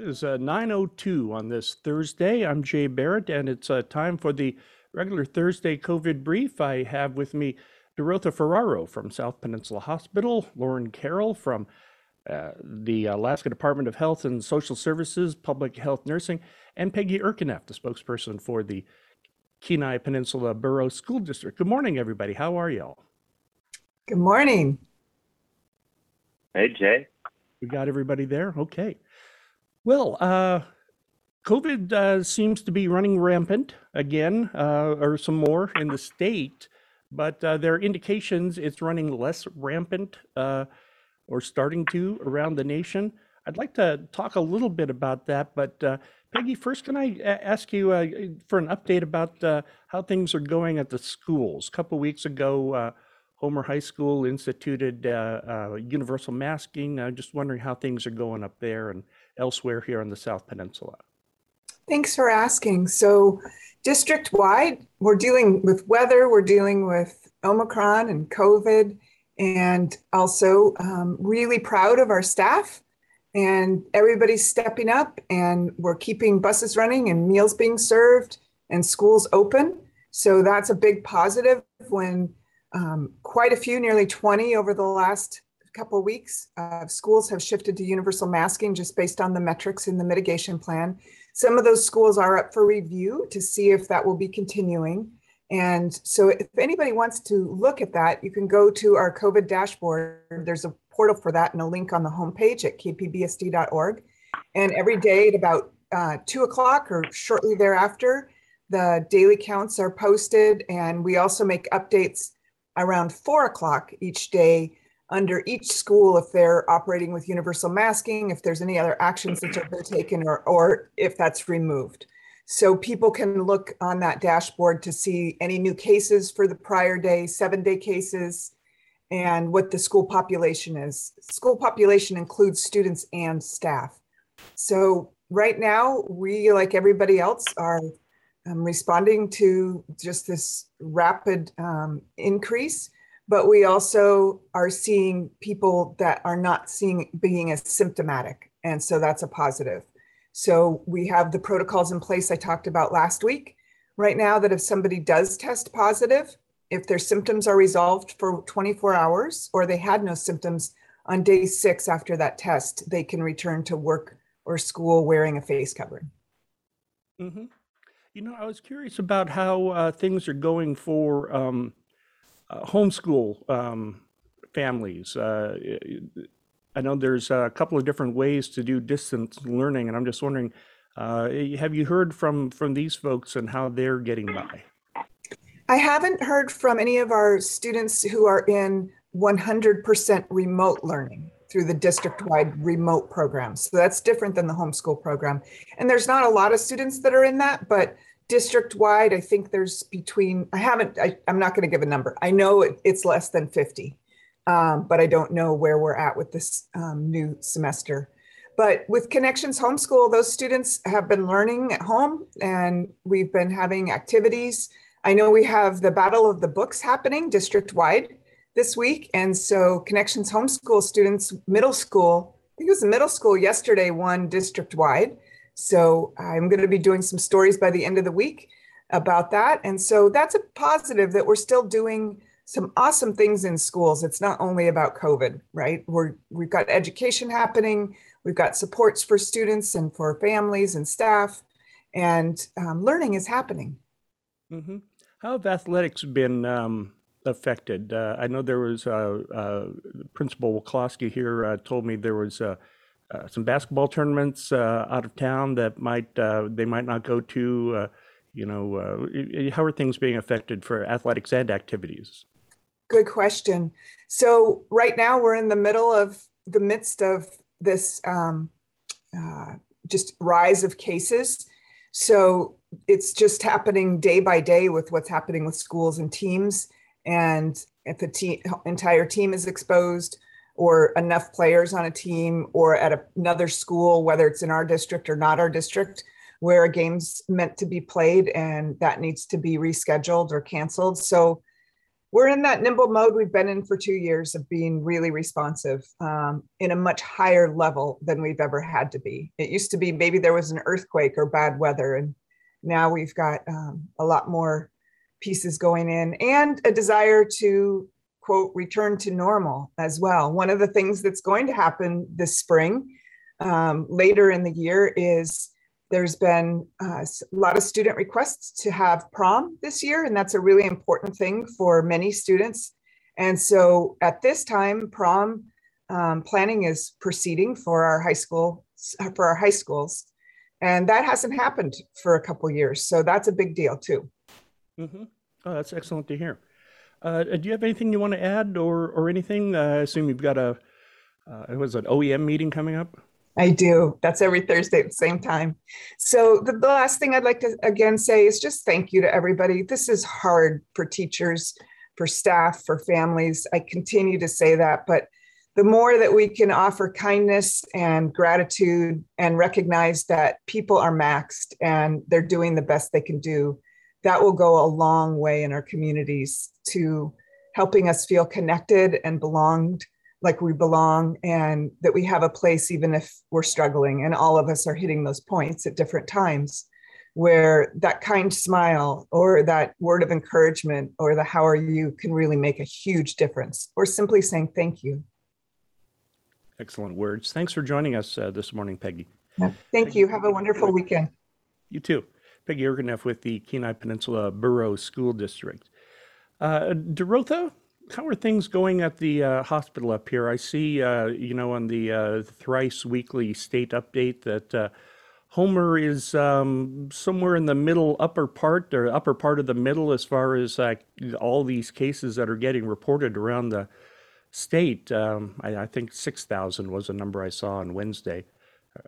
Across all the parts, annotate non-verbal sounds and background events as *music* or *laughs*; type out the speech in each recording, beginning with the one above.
It is uh, 9.02 on this Thursday. I'm Jay Barrett, and it's uh, time for the regular Thursday COVID brief. I have with me Derotha Ferraro from South Peninsula Hospital, Lorne Carroll from uh, the Alaska Department of Health and Social Services, Public Health Nursing, and Peggy Erkeneff, the spokesperson for the Kenai Peninsula Borough School District. Good morning, everybody. How are y'all? Good morning. Hey, Jay. We got everybody there? Okay. Well, uh, COVID uh, seems to be running rampant again, uh, or some more in the state, but uh, there are indications it's running less rampant uh, or starting to around the nation. I'd like to talk a little bit about that, but uh, Peggy, first, can I ask you for an update about how things are going at the schools? A couple weeks ago, Homer High School instituted universal masking. I'm just wondering how things are going up there and elsewhere here on the South Peninsula. Thanks for asking. So, district wide, we're dealing with weather, we're dealing with Omicron and COVID, and also um, really proud of our staff. And everybody's stepping up, and we're keeping buses running and meals being served and schools open. So, that's a big positive when um, quite a few, nearly 20 over the last couple weeks, uh, schools have shifted to universal masking just based on the metrics in the mitigation plan. Some of those schools are up for review to see if that will be continuing. And so, if anybody wants to look at that, you can go to our COVID dashboard. There's a portal for that and a link on the homepage at kpbsd.org. And every day at about uh, two o'clock or shortly thereafter, the daily counts are posted. And we also make updates around four o'clock each day under each school if they're operating with universal masking, if there's any other actions that been taken, or, or if that's removed. So people can look on that dashboard to see any new cases for the prior day, seven day cases, and what the school population is. School population includes students and staff. So right now, we, like everybody else, are um, responding to just this rapid um, increase but we also are seeing people that are not seeing being as symptomatic and so that's a positive. So we have the protocols in place i talked about last week. Right now that if somebody does test positive if their symptoms are resolved for 24 hours or they had no symptoms on day six after that test they can return to work or school wearing a face covering. Hmm You know, I was curious about how uh, things are going for um, homeschool um, families. Uh, I know there's a couple of different ways to do distance learning, and I'm just wondering, uh, have you heard from from these folks and how they're getting by? I haven't heard from any of our students who are in 100% remote learning through the district wide remote program. So that's different than the homeschool program. And there's not a lot of students that are in that, but district wide, I think there's between, I haven't, I, I'm not going to give a number. I know it, it's less than 50, um, but I don't know where we're at with this um, new semester. But with Connections Homeschool, those students have been learning at home and we've been having activities. I know we have the Battle of the Books happening district wide this week. And so Connections Homeschool students, middle school, I think it was middle school yesterday, won district wide. So I'm going to be doing some stories by the end of the week about that. And so that's a positive that we're still doing some awesome things in schools. It's not only about COVID, right? We're we've got education happening, we've got supports for students and for families and staff, and um, learning is happening. hmm How have athletics been um, affected? Uh, I know there was uh, uh, Principal Waclawski here uh, told me there was uh, uh, some basketball tournaments uh, out of town that might uh, they might not go to. Uh, you know, uh, how are things being affected for athletics and activities? Good question. So right now we're in the middle of the midst of this um, just rise of cases. So it's just happening day by day with what's happening with schools and teams. And if the team, entire team is exposed, or enough players on a team, or at another school, whether it's in our district or not our district, where a game's meant to be played and that needs to be rescheduled or canceled. So we're in that nimble mode we've been in for two years of being really responsive um, in a much higher level than we've ever had to be. It used to be maybe there was an earthquake or bad weather, and now we've got um, a lot more pieces going in and a desire to quote return to normal as well. One of the things that's going to happen this spring, um, later in the year, is there's been uh, a lot of student requests to have prom this year, and that's a really important thing for many students. And so at this time, prom um, planning is proceeding for our high school for our high schools, and that hasn't happened for a couple years. So that's a big deal too. Mm-hmm. Oh, that's excellent to hear. Uh, do you have anything you want to add or or anything? Uh, I assume you've got a uh, it was an OEM meeting coming up. I do. That's every Thursday at the same time. So the, the last thing I'd like to again say is just thank you to everybody. This is hard for teachers, for staff, for families. I continue to say that, but the more that we can offer kindness and gratitude and recognize that people are maxed and they're doing the best they can do, that will go a long way in our communities to helping us feel connected and belonged like we belong and that we have a place even if we're struggling. And all of us are hitting those points at different times where that kind smile or that word of encouragement or the how are you can really make a huge difference. Or simply saying thank you. Excellent words. Thanks for joining us uh, this morning peggy. Yeah, thank you. Have a wonderful weekend. You too peggy Erkeneff with the kenai peninsula borough school district uh, derotha how are things going at the uh, hospital up here? I see, uh, you know, on the uh, thrice weekly state update that uh, Homer is um, somewhere in the middle upper part or upper part of the middle as far as uh, all these cases that are getting reported around the state. Um, I, I, think 6,000 was a number I saw on Wednesday.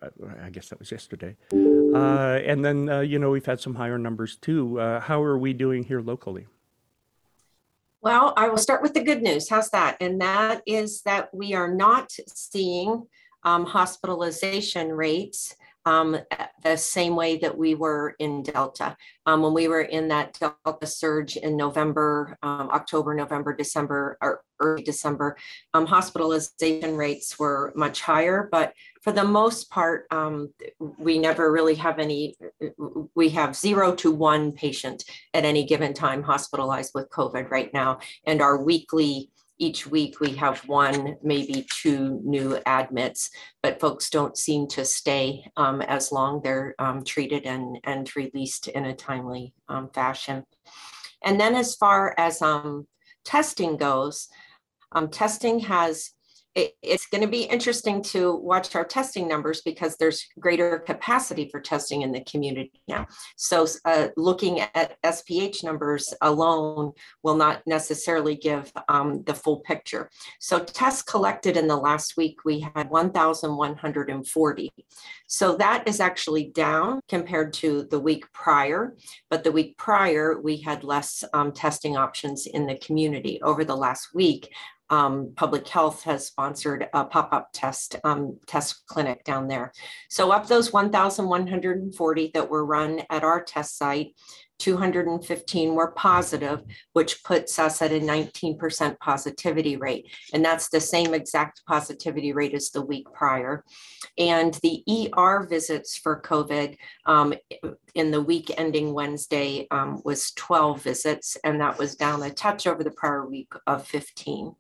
Uh, I guess that was yesterday. and then, you know, we've had some higher numbers too. how are we doing here locally? Well, I will start with the good news. How's that? And that is that we are not seeing um, hospitalization rates um, the same way that we were in Delta. Um, when we were in that Delta surge in November, um, October, November, December, or early December, um, hospitalization rates were much higher. But for the most part, um, we never really have any, we have zero to one patient at any given time hospitalized with COVID right now. And our weekly each week we have one, maybe two new admits, but folks don't seem to stay um, as long. They're um, treated and, and released in a timely um, fashion. And then as far as um, testing goes, um, testing has it, it's going to be interesting to watch our testing numbers because there's greater capacity for testing in the community now. So uh, looking at SPH numbers alone will not necessarily give um, the full picture. So tests collected in the last week, we had 1,140. So that is actually down compared to the week prior, but the week prior, we had less um, testing options in the community. Over the last week, um, public health has sponsored a pop-up test um, test clinic down there. So of those 1,140 that were run at our test site, 215 were positive, which puts us at a 19% positivity rate. And that's the same exact positivity rate as the week prior. And the ER visits for COVID um, in the week ending Wednesday um, was 12 visits, and that was down a touch over the prior week of 15.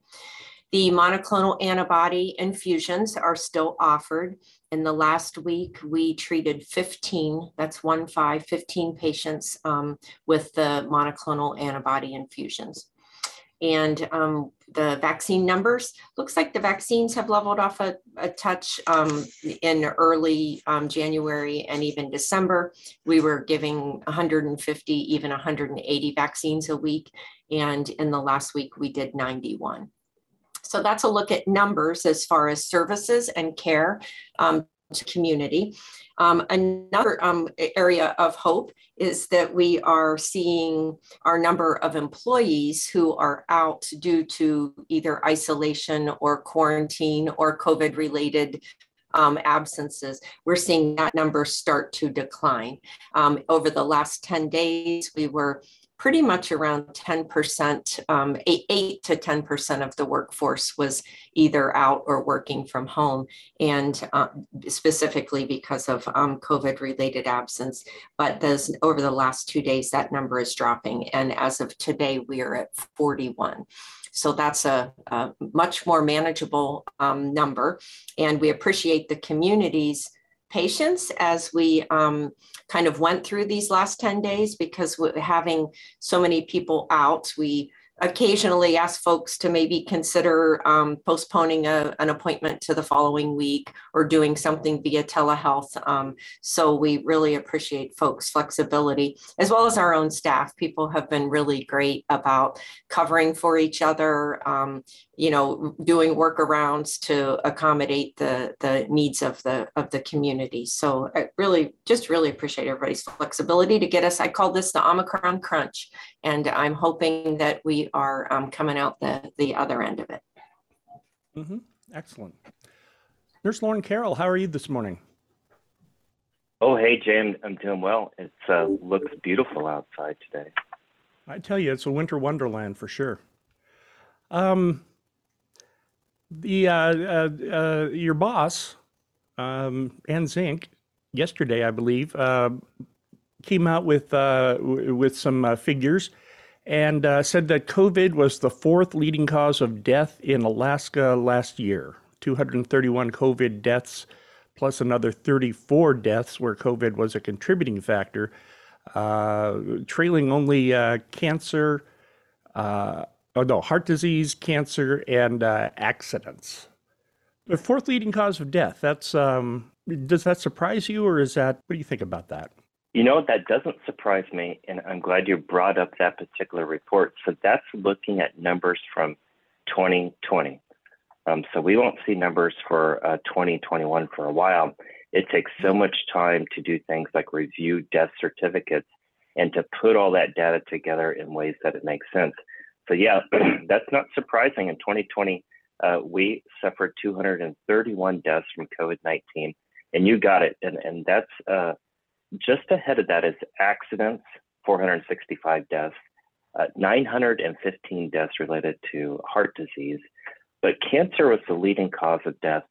The monoclonal antibody infusions are still offered. In the last week, we treated 15, that's one five, 15 patients um, with the monoclonal antibody infusions. And um, the vaccine numbers, looks like the vaccines have leveled off a, a touch um, in early um, January and even December. We were giving 150, even 180 vaccines a week. And in the last week, we did 91. So that's a look at numbers as far as services and care um, to community. Um, another um, area of hope is that we are seeing our number of employees who are out due to either isolation or quarantine or COVID related um, absences, we're seeing that number start to decline. Um, over the last 10 days, we were pretty much around 10%, um, 8, 8 to 10% of the workforce was either out or working from home, and uh, specifically because of um, COVID related absence. But those, over the last two days, that number is dropping. And as of today, we are at 41. So that's a, a much more manageable um, number. And we appreciate the community's patience as we um, kind of went through these last 10 days because having so many people out, we occasionally ask folks to maybe consider um, postponing a, an appointment to the following week or doing something via telehealth. Um, so we really appreciate folks' flexibility as well as our own staff. People have been really great about covering for each other, um, you know, doing workarounds to accommodate the, the needs of the of the community. So I really just really appreciate everybody's flexibility to get us. I call this the Omicron crunch. And I'm hoping that we are um, coming out the, the other end of it. Mm-hmm. Excellent. Nurse Lorne Carroll, how are you this morning? Oh, hey, Jay, I'm, doing well. It uh, looks beautiful outside today. I tell you, it's a winter wonderland for sure. Um, the uh, uh, uh, your boss, um, Anne Zink, yesterday, I believe, uh, came out with uh, w- with some uh, figures and uh, said that COVID was the fourth leading cause of death in Alaska last year. 231 COVID deaths, plus another 34 deaths where COVID was a contributing factor, uh, trailing only uh, cancer, uh, oh no, heart disease, cancer, and accidents. The fourth leading cause of death. That's um, does that surprise you, or is that what do you think about that? You know, that doesn't surprise me, and I'm glad you brought up that particular report. So that's looking at numbers from 2020. Um, so we won't see numbers for uh, 2021 for a while. It takes so much time to do things like review death certificates and to put all that data together in ways that it makes sense. So yeah, *clears throat* that's not surprising. In 2020, uh, we suffered 231 deaths from COVID-19, and you got it. And and that's uh, just ahead of that is accidents, 465 deaths, uh, 915 deaths related to heart disease. But cancer was the leading cause of death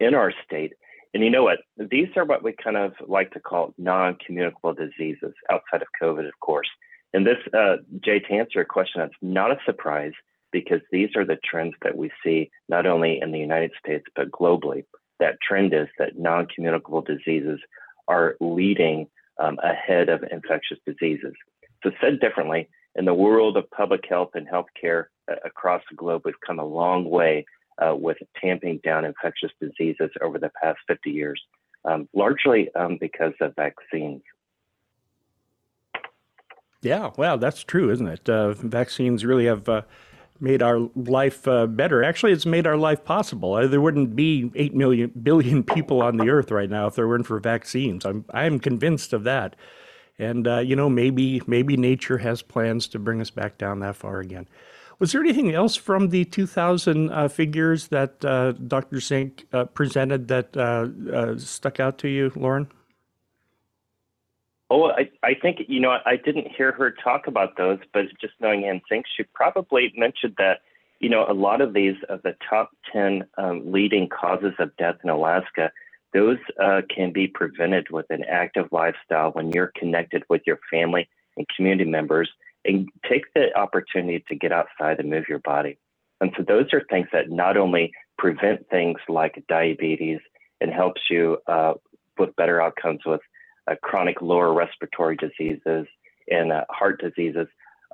in our state. And you know what? These are what we kind of like to call non communicable diseases outside of COVID, of course. And this, uh, Jay, to answer your question, that's not a surprise because these are the trends that we see not only in the United States, but globally. That trend is that non communicable diseases are leading um, ahead of infectious diseases. So, said differently, in the world of public health and healthcare uh, across the globe, we've come a long way uh, with tamping down infectious diseases over the past 50 years, um, largely um, because of vaccines. Yeah, well, that's true, isn't it? Uh, vaccines really have uh, made our life uh, better. Actually, it's made our life possible. Uh, there wouldn't be 8 million billion *laughs* people on the earth right now if there weren't for vaccines. I'm I'm convinced of that. And uh, you know, maybe maybe nature has plans to bring us back down that far again. Was there anything else from the 2000 uh, figures that uh, Dr. Zink uh, presented that stuck out to you, Lorne? Oh, I, I think, you know, I didn't hear her talk about those, but just knowing Anne Zink, she probably mentioned that, you know, a lot of these of the top 10 um, leading causes of death in Alaska, those uh, can be prevented with an active lifestyle when you're connected with your family and community members and take the opportunity to get outside and move your body. And so those are things that not only prevent things like diabetes and helps you uh, with better outcomes with chronic lower respiratory diseases and uh, heart diseases,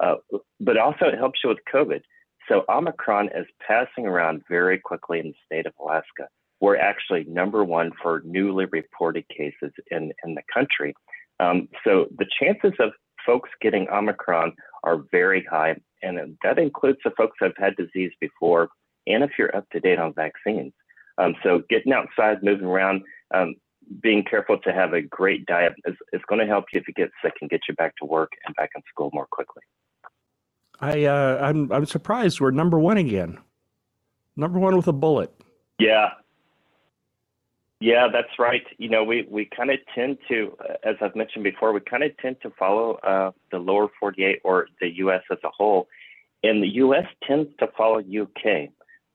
uh, but also it helps you with COVID. So Omicron is passing around very quickly in the state of Alaska. We're actually number one for newly reported cases in, in the country. Um, so the chances of folks getting Omicron are very high, and that includes the folks that have had disease before, and if you're up to date on vaccines. Um, so getting outside, moving around, um, being careful to have a great diet is, is going to help you if you get sick and get you back to work and back in school more quickly. I uh, I'm I'm surprised we're number one again. Number one with a bullet. Yeah. Yeah, that's right. You know, we, we kind of tend to, as I've mentioned before, we kind of tend to follow uh, the lower 48 or the U.S. as a whole. And the U.S. tends to follow UK.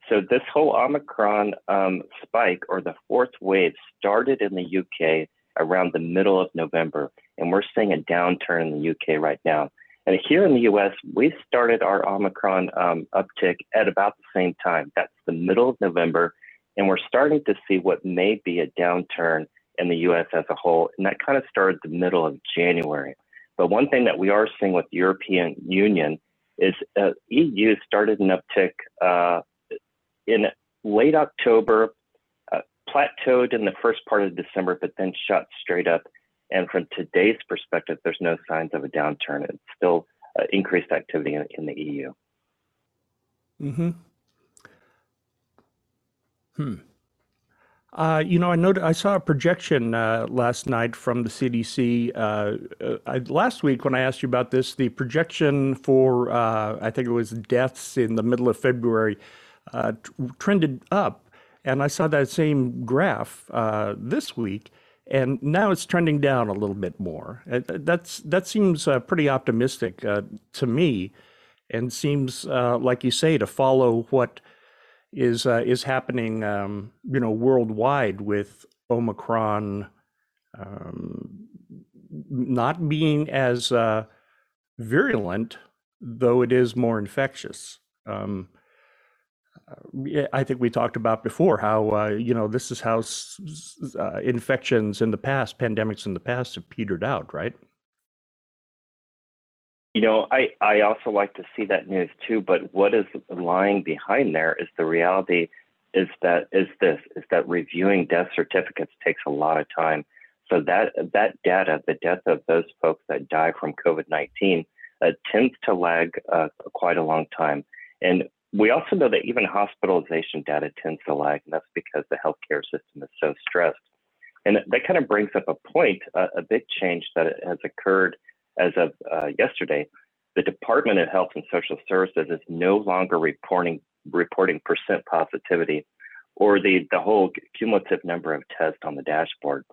So this whole Omicron um, spike or the fourth wave started in the UK around the middle of November, and we're seeing a downturn in the UK right now. And here in the US, we started our Omicron um, uptick at about the same time. That's the middle of November, and we're starting to see what may be a downturn in the US as a whole. And that kind of started the middle of January. But one thing that we are seeing with the European Union is uh, EU started an uptick uh, in late October, uh, plateaued in the first part of December, but then shot straight up. And from today's perspective, there's no signs of a downturn. It's still uh, increased activity in, in the EU. Mm-hmm. Hmm. Uh, you know, I noted I saw a projection uh, last night from the CDC. Uh, uh, I, last week, when I asked you about this, the projection for uh, I think it was deaths in the middle of February uh, t- trended up, and I saw that same graph uh, this week, and now it's trending down a little bit more. Uh, that's that seems uh, pretty optimistic uh, to me, and seems uh, like you say to follow what is is happening, um, you know, worldwide with Omicron um, not being as virulent, though it is more infectious. Um, I think we talked about before how uh, you know this is how uh, infections in the past, pandemics in the past, have petered out, right? You know, I, I also like to see that news too, but what is lying behind there is the reality is that is this is that reviewing death certificates takes a lot of time. So that that data, the death of those folks that die from COVID nineteen, uh, tends to lag uh, quite a long time. And we also know that even hospitalization data tends to lag, and that's because the healthcare system is so stressed. And that kind of brings up a point, a big change that has occurred as of uh, yesterday, the Department of Health and Social Services is no longer reporting reporting percent positivity or the, the whole cumulative number of tests on the dashboard.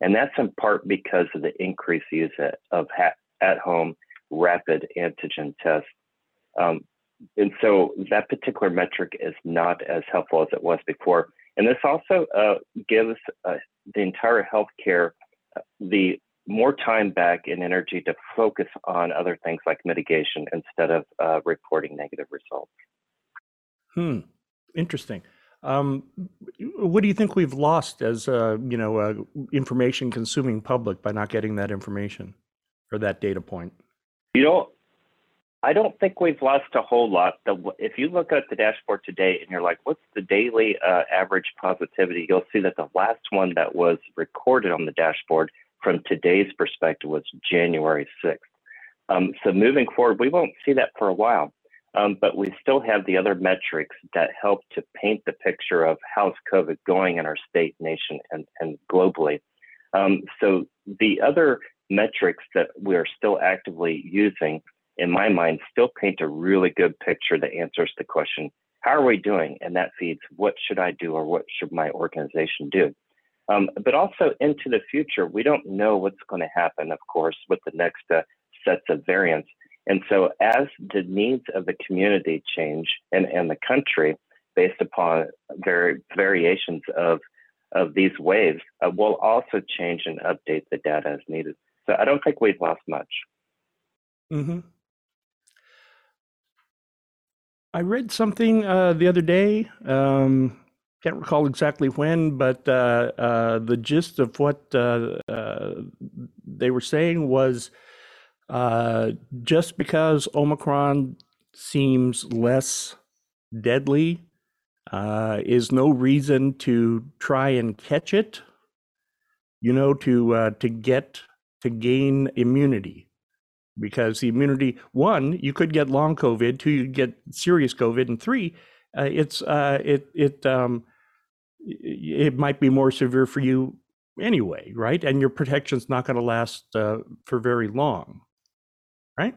And that's in part because of the increased use of at home rapid antigen tests. Um, and so that particular metric is not as helpful as it was before. And this also uh, gives uh, the entire healthcare uh, the more time back and energy to focus on other things like mitigation instead of uh, reporting negative results. Hmm. Interesting. Um, what do you think we've lost as a you know information consuming public by not getting that information or that data point? You know, I don't think we've lost a whole lot. The, if you look at the dashboard today and you're like, what's the daily uh, average positivity? You'll see that the last one that was recorded on the dashboard from today's perspective was January 6th. Um, so moving forward, we won't see that for a while, um, but we still have the other metrics that help to paint the picture of how's COVID going in our state, nation, and, and globally. Um, so the other metrics that we are still actively using, in my mind, still paint a really good picture that answers the question, how are we doing? And that feeds what should I do or what should my organization do? Um, but also into the future, we don't know what's going to happen, of course, with the next uh, sets of variants. And so, as the needs of the community change and, and the country based upon vari- variations of, of these waves, uh, we'll also change and update the data as needed. So, I don't think we've lost much. Mm-hmm. I read something uh, the other day. Um, can't recall exactly when, but uh, uh, the gist of what uh, uh they were saying was uh, just because Omicron seems less deadly is no reason to try and catch it. You know, to to get to gain immunity, because the immunity one you could get long COVID, two you get serious COVID, and three uh, it's uh, it it um, it might be more severe for you anyway, right? And your protection's not going to last uh, for very long, right?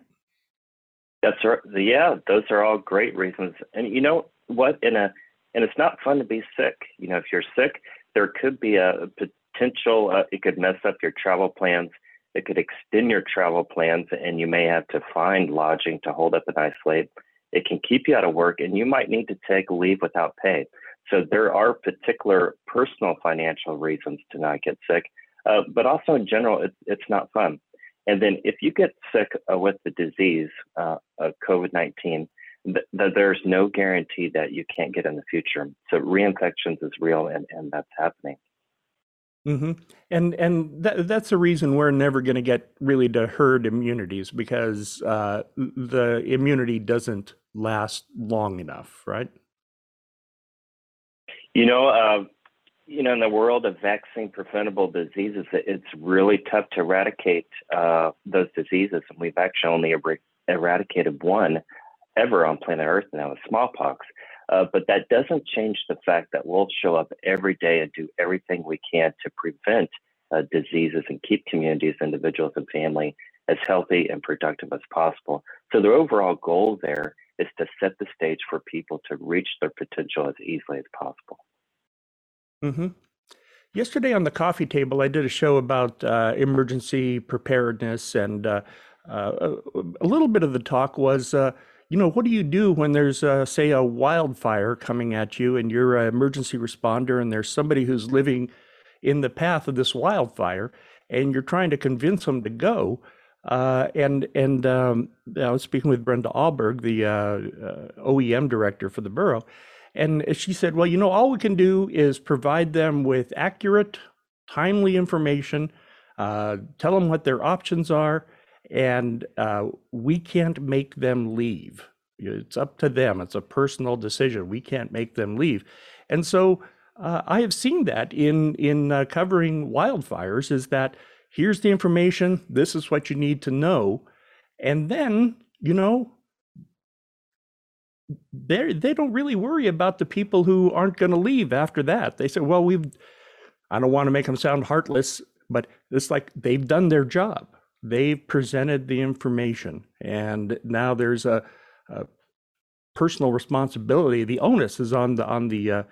That's right. Yeah, those are all great reasons. And you know what? In a and it's not fun to be sick. You know, if you're sick, there could be a potential, uh, it could mess up your travel plans. It could extend your travel plans, and you may have to find lodging to hold up and isolate. It can keep you out of work, and you might need to take leave without pay. So there are particular personal financial reasons to not get sick, uh, but also in general, it, it's not fun. And then if you get sick uh, with the disease uh, of COVID 19, th- th- there's no guarantee that you can't get in the future. So reinfections is real, and, and that's happening. Hmm And and that, that's the reason we're never going to get really to herd immunities because uh, the immunity doesn't last long enough, right? You know, uh, you know, in the world of vaccine preventable diseases, it's really tough to eradicate uh, those diseases, and we've actually only er- eradicated one ever on planet Earth now, smallpox. Uh, but that doesn't change the fact that we'll show up every day and do everything we can to prevent uh, diseases and keep communities, individuals, and family as healthy and productive as possible. So the overall goal there is to set the stage for people to reach their potential as easily as possible. hmm Yesterday on the coffee table, I did a show about uh, emergency preparedness, and uh, uh, a a little bit of the talk was, uh, you know, what do you do when there's, uh, say, a wildfire coming at you, and you're an emergency responder, and there's somebody who's living in the path of this wildfire, and you're trying to convince them to go. Uh, and and um, I was speaking with Brenda Ahlberg, the uh, uh, OEM director for the borough, and she said, well, you know, all we can do is provide them with accurate, timely information, uh, tell them what their options are, and uh, we can't make them leave. It's up to them. It's a personal decision. We can't make them leave. And so uh, I have seen that in in uh, covering wildfires. Is that here's the information. This is what you need to know, and then you know they they don't really worry about the people who aren't going to leave after that. They say, well, we've I don't want to make them sound heartless, but it's like they've done their job. They've presented the information, and now there's a, a personal responsibility. The onus is on the on the uh,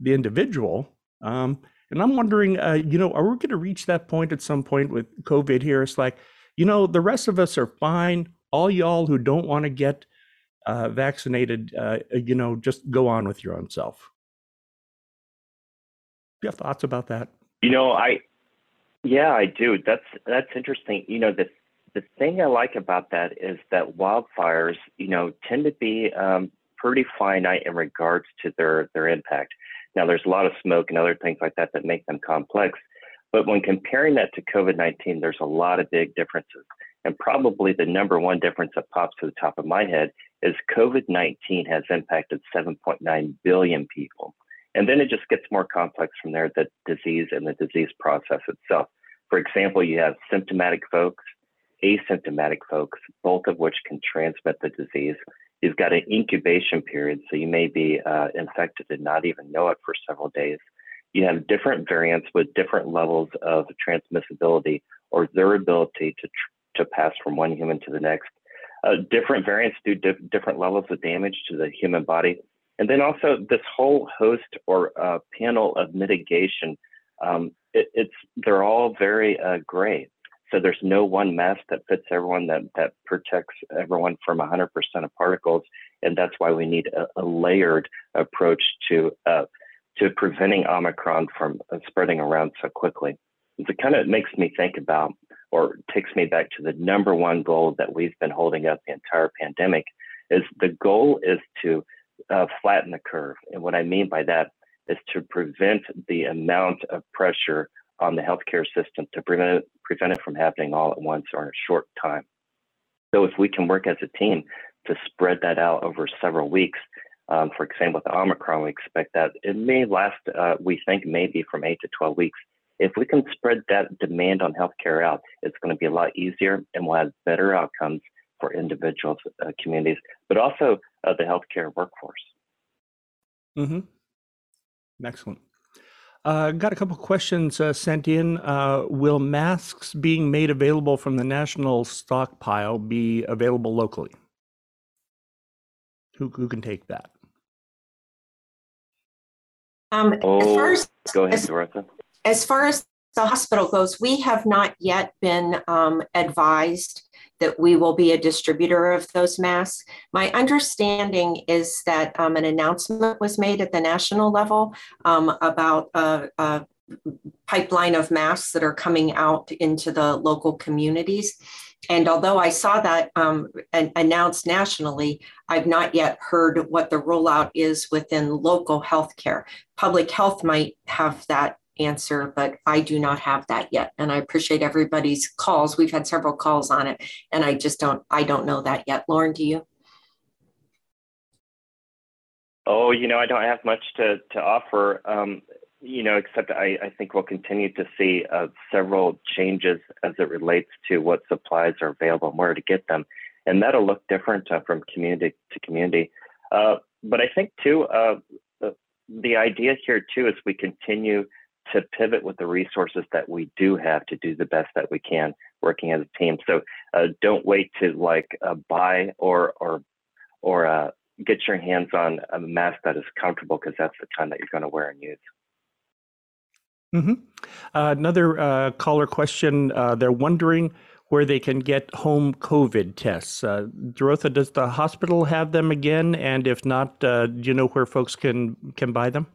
the individual. Um, and I'm wondering, uh, you know, are we going to reach that point at some point with COVID here? It's like, you know, the rest of us are fine. All y'all who don't want to get uh, vaccinated, uh, you know, just go on with your own self. Do you have thoughts about that? You know, I yeah, I do. That's that's interesting. You know, the the thing I like about that is that wildfires, you know, tend to be um, pretty finite in regards to their their impact. Now, there's a lot of smoke and other things like that that make them complex. But when comparing that to COVID 19, there's a lot of big differences. And probably the number one difference that pops to the top of my head is COVID 19 has impacted 7.9 billion people. And then it just gets more complex from there the disease and the disease process itself. For example, you have symptomatic folks, asymptomatic folks, both of which can transmit the disease. You've got an incubation period, so you may be uh, infected and not even know it for several days. You have different variants with different levels of transmissibility or their ability to, tr- to pass from one human to the next. Uh, different variants do di- different levels of damage to the human body. And then also this whole host or uh, panel of mitigation, um, it, it's they're all very uh, gray. So there's no one mask that fits everyone that, that protects everyone from 100% of particles. And that's why we need a, a layered approach to, uh, to preventing Omicron from uh, spreading around so quickly. It kind of makes me think about or takes me back to the number one goal that we've been holding up the entire pandemic is the goal is to uh, flatten the curve. And what I mean by that is to prevent the amount of pressure on the healthcare system to prevent it, prevent it from happening all at once or in a short time. So if we can work as a team to spread that out over several weeks, um, for example, with Omicron, we expect that it may last, uh, we think maybe from eight to 12 weeks. If we can spread that demand on healthcare out, it's going to be a lot easier and we'll have better outcomes for individuals, uh, communities, but also uh, the healthcare workforce. Mm-hmm. Excellent. Uh, got a couple questions uh, sent in. Uh, will masks being made available from the national stockpile be available locally? Who, who can take that? Um, as Oh, far as, Go ahead, as- Dorothy. as far as the hospital goes, we have not yet been um, advised that we will be a distributor of those masks. My understanding is that um, an announcement was made at the national level um, about a, a pipeline of masks that are coming out into the local communities. And although I saw that um, announced nationally, I've not yet heard what the rollout is within local healthcare. Public health might have that answer, but I do not have that yet. And I appreciate everybody's calls. We've had several calls on it, and I just don't, I don't know that yet. Lorne, do you? Oh, you know, I don't have much to, to offer, um, you know, except I, I think we'll continue to see uh, several changes as it relates to what supplies are available and where to get them. And that'll look different uh, from community to community. Uh, but I think, too, uh, the, the idea here, too, is we continue to pivot with the resources that we do have to do the best that we can working as a team. So uh, don't wait to like uh, buy or, or, or, uh, get your hands on a mask that is comfortable because that's the kind that you're going to wear and use. hmm Uh, another uh, caller question. Uh, they're wondering where they can get home COVID tests. Derotha, does the hospital have them again? And if not, do you know where folks can can buy them?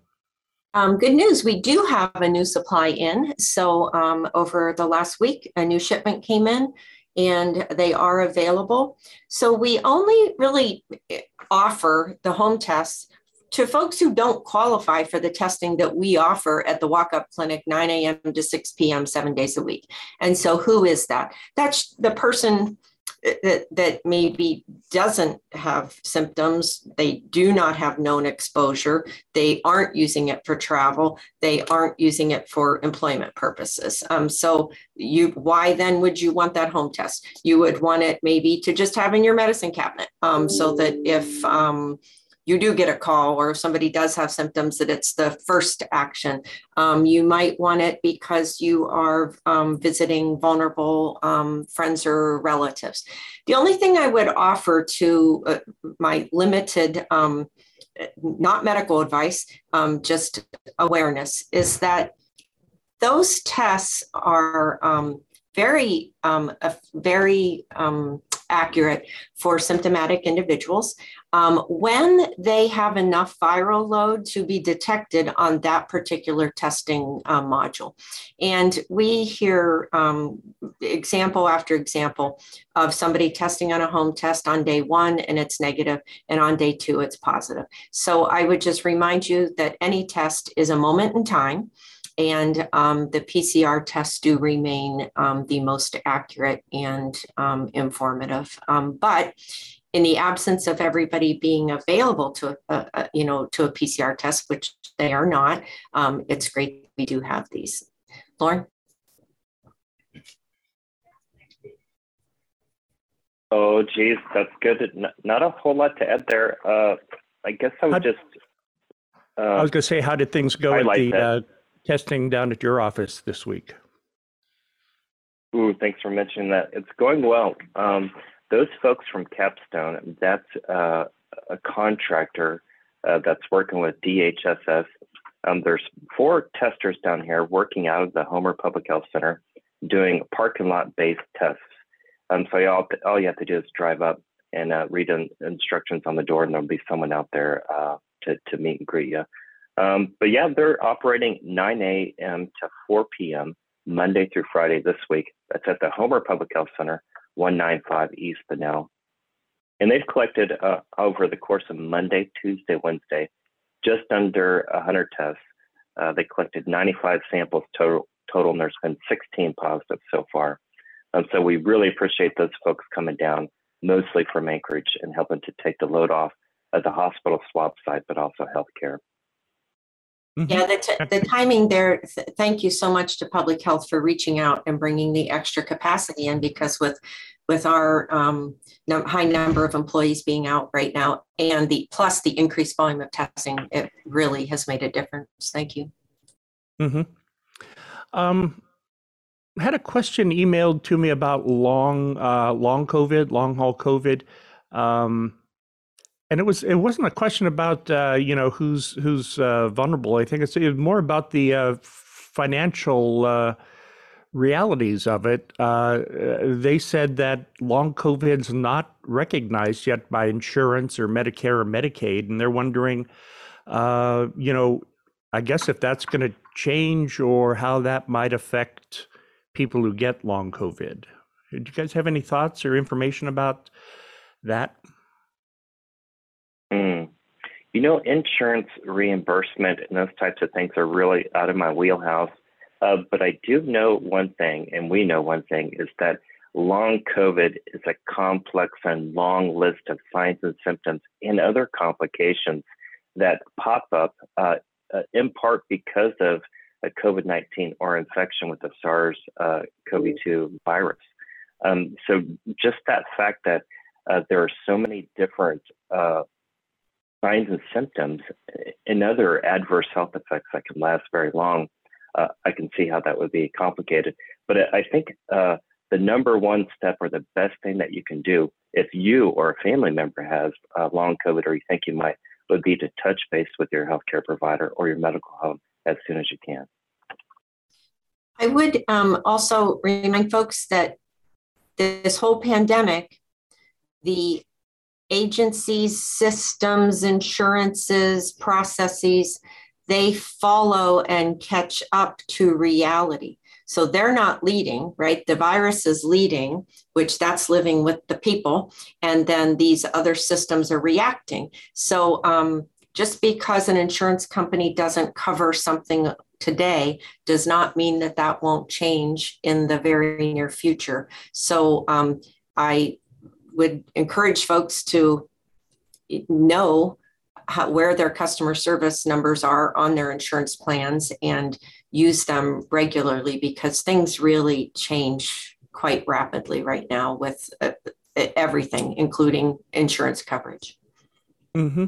Um, good news, we do have a new supply in. So um, over the last week, a new shipment came in and they are available. So we only really eh, offer the home tests to folks who don't qualify for the testing that we offer at the walk up clinic 9 a.m. to 6 p.m. seven days a week. And so who is that? That's the person that, that maybe doesn't have symptoms. They do not have known exposure. They aren't using it for travel. They aren't using it for employment purposes. Um, so you why then would you want that home test? You would want it maybe to just have in your medicine cabinet um, so that if um, you do get a call or if somebody does have symptoms that it's the first action. Um, you might want it because you are um, visiting vulnerable um, friends or relatives. The only thing i would offer to uh, my limited um, not medical advice, um, just awareness, is that those tests are um, very, um, uh, very um, accurate for symptomatic individuals. Um, when they have enough viral load to be detected on that particular testing uh, module. And we hear um, example after example of somebody testing on a home test on day one and it's negative, and on day two it's positive. So I would just remind you that any test is a moment in time. And um, the PCR tests do remain um, the most accurate and um, informative. Um, but in the absence of everybody being available to a, a, you know to a PCR test, which they are not, um, it's great we do have these. Lorne. Oh, geez, that's good. Not a whole lot to add there. Uh, I guess I would How- just. Uh, I was going to say, how did things go at the that. uh, testing down at your office this week? Ooh, thanks for mentioning that. It's going well. Um, those folks from Capstone, that's uh, a contractor uh, that's working with DHSS. Um, there's four testers down here working out of the Homer Public Health Center doing parking lot based tests. Um, so all, all you have to do is drive up and uh, read in, instructions on the door, and there'll be someone out there uh, to, to meet and greet you. Um, but yeah, they're operating 9 a.m. to 4 p.m. Monday through Friday this week. That's at the Homer Public Health Center, 195 East Bunnell. And they've collected uh, over the course of Monday, Tuesday, Wednesday, just under 100 tests. Uh, they collected 95 samples total, total, and there's been 16 positive so far. Um, so we really appreciate those folks coming down, mostly from Anchorage, and helping to take the load off at the hospital swab site, but also healthcare. Mhm. Yeah, the, t- the timing there, th- thank you so much to Public Health for reaching out and bringing the extra capacity in because with with our um, num- high number of employees being out right now and the plus the increased volume of testing, it really has made a difference. Thank you. hmm Um, had a question emailed to me about long, uh, long COVID, long haul COVID. Um, And it was it wasn't a question about uh, you know who's who's uh, vulnerable. I think it's, it's more about the uh, financial uh, realities of it. Uh, they said that long COVID's not recognized yet by insurance or Medicare or Medicaid, and they're wondering, uh, you know, I guess if that's going to change or how that might affect people who get long COVID. Do you guys have any thoughts or information about that? You know, insurance reimbursement and those types of things are really out of my wheelhouse. Uh, but I do know one thing, and we know one thing, is that long COVID is a complex and long list of signs and symptoms and other complications that pop up uh, uh, in part because of a COVID 19 or infection with the SARS uh, CoV 2 virus. Um, so, just that fact that uh, there are so many different uh, signs and symptoms and other adverse health effects that can last very long, uh, I can see how that would be complicated. But I think uh, the number one step or the best thing that you can do if you or a family member has uh, long COVID or you think you might would be to touch base with your healthcare provider or your medical home as soon as you can. I would um, also remind folks that this whole pandemic, the agencies, systems, insurances, processes, they follow and catch up to reality. So they're not leading, right? The virus is leading, which that's living with the people. And then these other systems are reacting. So um, just because an insurance company doesn't cover something today does not mean that that won't change in the very near future. So um, I would encourage folks to know how, where their customer service numbers are on their insurance plans and use them regularly because things really change quite rapidly right now with uh, everything, including insurance coverage. Mm-hmm.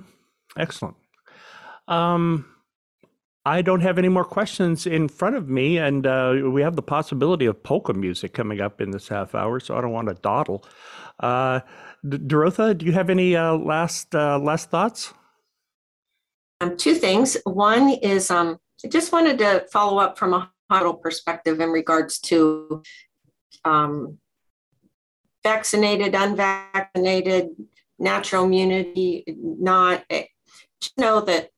Excellent. Um, I don't have any more questions in front of me, and uh, we have the possibility of polka music coming up in this half hour, so I don't want to dawdle. Uh, Derotha, do you have any uh, last uh, last thoughts? Um, two things. One is um, I just wanted to follow up from a hospital perspective in regards to um, vaccinated, unvaccinated, natural immunity, not. Eh, just know that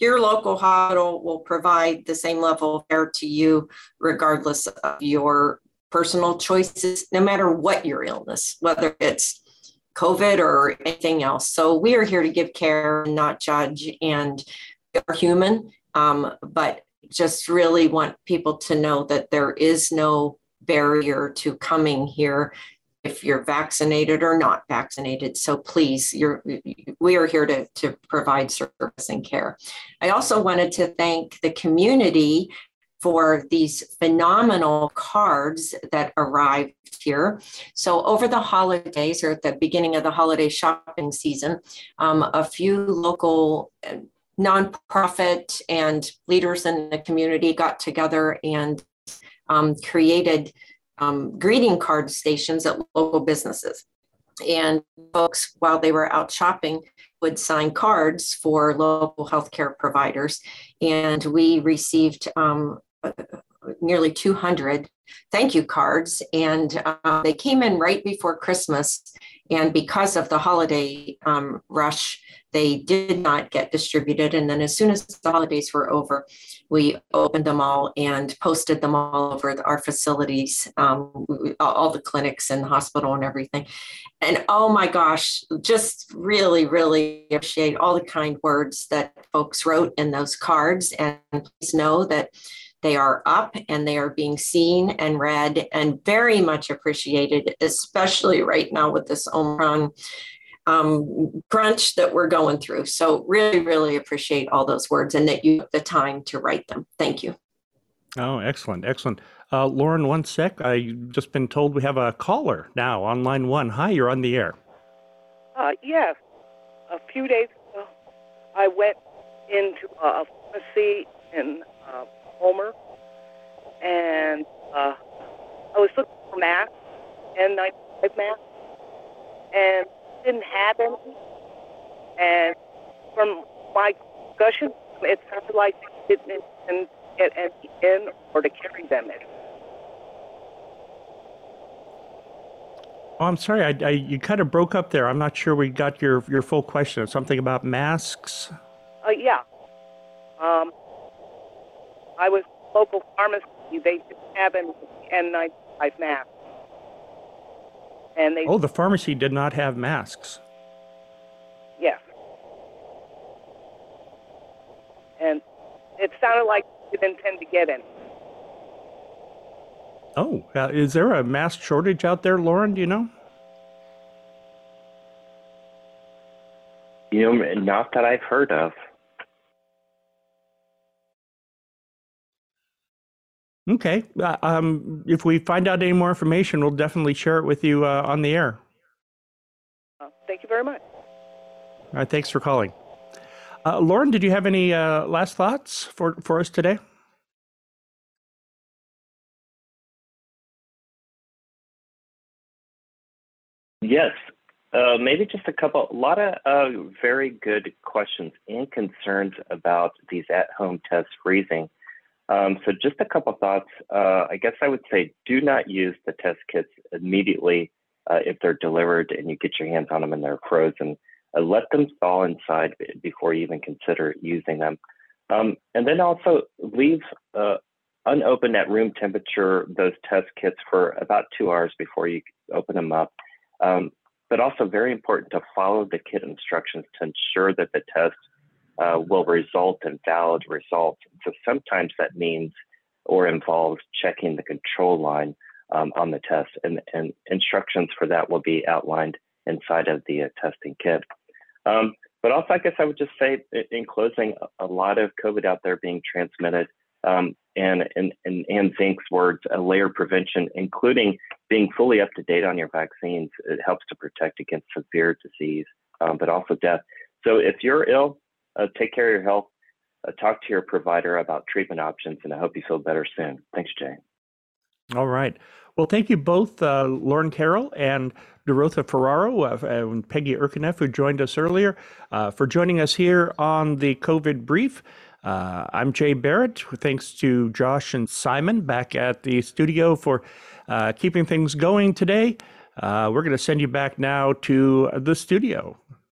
your local hospital will provide the same level of care to you, regardless of your personal choices, no matter what your illness, whether it's COVID or anything else. So we are here to give care and not judge, and are human, um, but just really want people to know that there is no barrier to coming here if you're vaccinated or not vaccinated. So please, you're, we are here to, to provide service and care. I also wanted to thank the community for these phenomenal cards that arrived here. So over the holidays or at the beginning of the holiday shopping season, um, a few local uh, nonprofit and leaders in the community got together and um, created um, greeting card stations at local businesses. And folks, while they were out shopping, would sign cards for local healthcare providers. And we received um, nearly 200 thank you cards. And uh, they came in right before Christmas. And because of the holiday um, rush, they did not get distributed. And then as soon as the holidays were over, we opened them all and posted them all over our facilities, um, all the clinics and the hospital and everything. And oh my gosh, just really, really appreciate all the kind words that folks wrote in those cards. And please know that they are up and they are being seen and read and very much appreciated, especially right now with this Omicron um, crunch that we're going through. So, really, really appreciate all those words and that you took the time to write them. Thank you. Oh, excellent, excellent. Uh, Lorne, one sec. I just been told we have a caller now on line one. Hi, you're on the air. Uh, yes. A few days ago, I went into a pharmacy in uh, Homer, and uh, I was looking for masks, and I masks, and didn't have any. And from my discussion, it sounded like they didn't intend to get any in or to carry them in. Oh, I'm sorry. I, I, you kind of broke up there. I'm not sure we got your, your full question. Something about masks. Uh, yeah. Um, I was local pharmacy. They didn't have an N95 mask. And they, Oh, the pharmacy did not have masks. yes. And it sounded like they didn't intend to get any. Oh, uh, is there a mask shortage out there, Lorne? Do you know? You know, not that I've heard of. Okay. Uh, um, if we find out any more information, we'll definitely share it with you uh, on the air. Uh, thank you very much. All right. Thanks for calling. Uh, Lorne, did you have any uh, last thoughts for, for us today? Yes, uh, maybe just a couple. A lot of uh, very good questions and concerns about these at-home tests freezing. Um, so, just a couple thoughts. Uh, I guess I would say do not use the test kits immediately uh, if they're delivered and you get your hands on them and they're frozen. Uh, let them thaw inside before you even consider using them. Um, and then also leave uh, unopened at room temperature those test kits for about two hours before you open them up. Um, but also very important to follow the kit instructions to ensure that the test uh, will result in valid results. So sometimes that means or involves checking the control line um, on the test, and, and, instructions for that will be outlined inside of the uh, testing kit. Um, but also, I guess I would just say in closing, a lot of COVID out there being transmitted. Um, and in, in Anne Zink's words, a layer prevention, including being fully up to date on your vaccines, it helps to protect against severe disease, um, but also death. So if you're ill, uh, take care of your health. Uh, talk to your provider about treatment options, and I hope you feel better soon. Thanks, Jay. All right. Well, thank you both, uh, Lorne Carroll and Derotha Ferraro uh, and Peggy Erkeneff, who joined us earlier, uh, for joining us here on the COVID brief. Uh, I'm Jay Barrett. Thanks to Josh and Simon back at the studio for uh, keeping things going today. Uh, we're going to send you back now to the studio.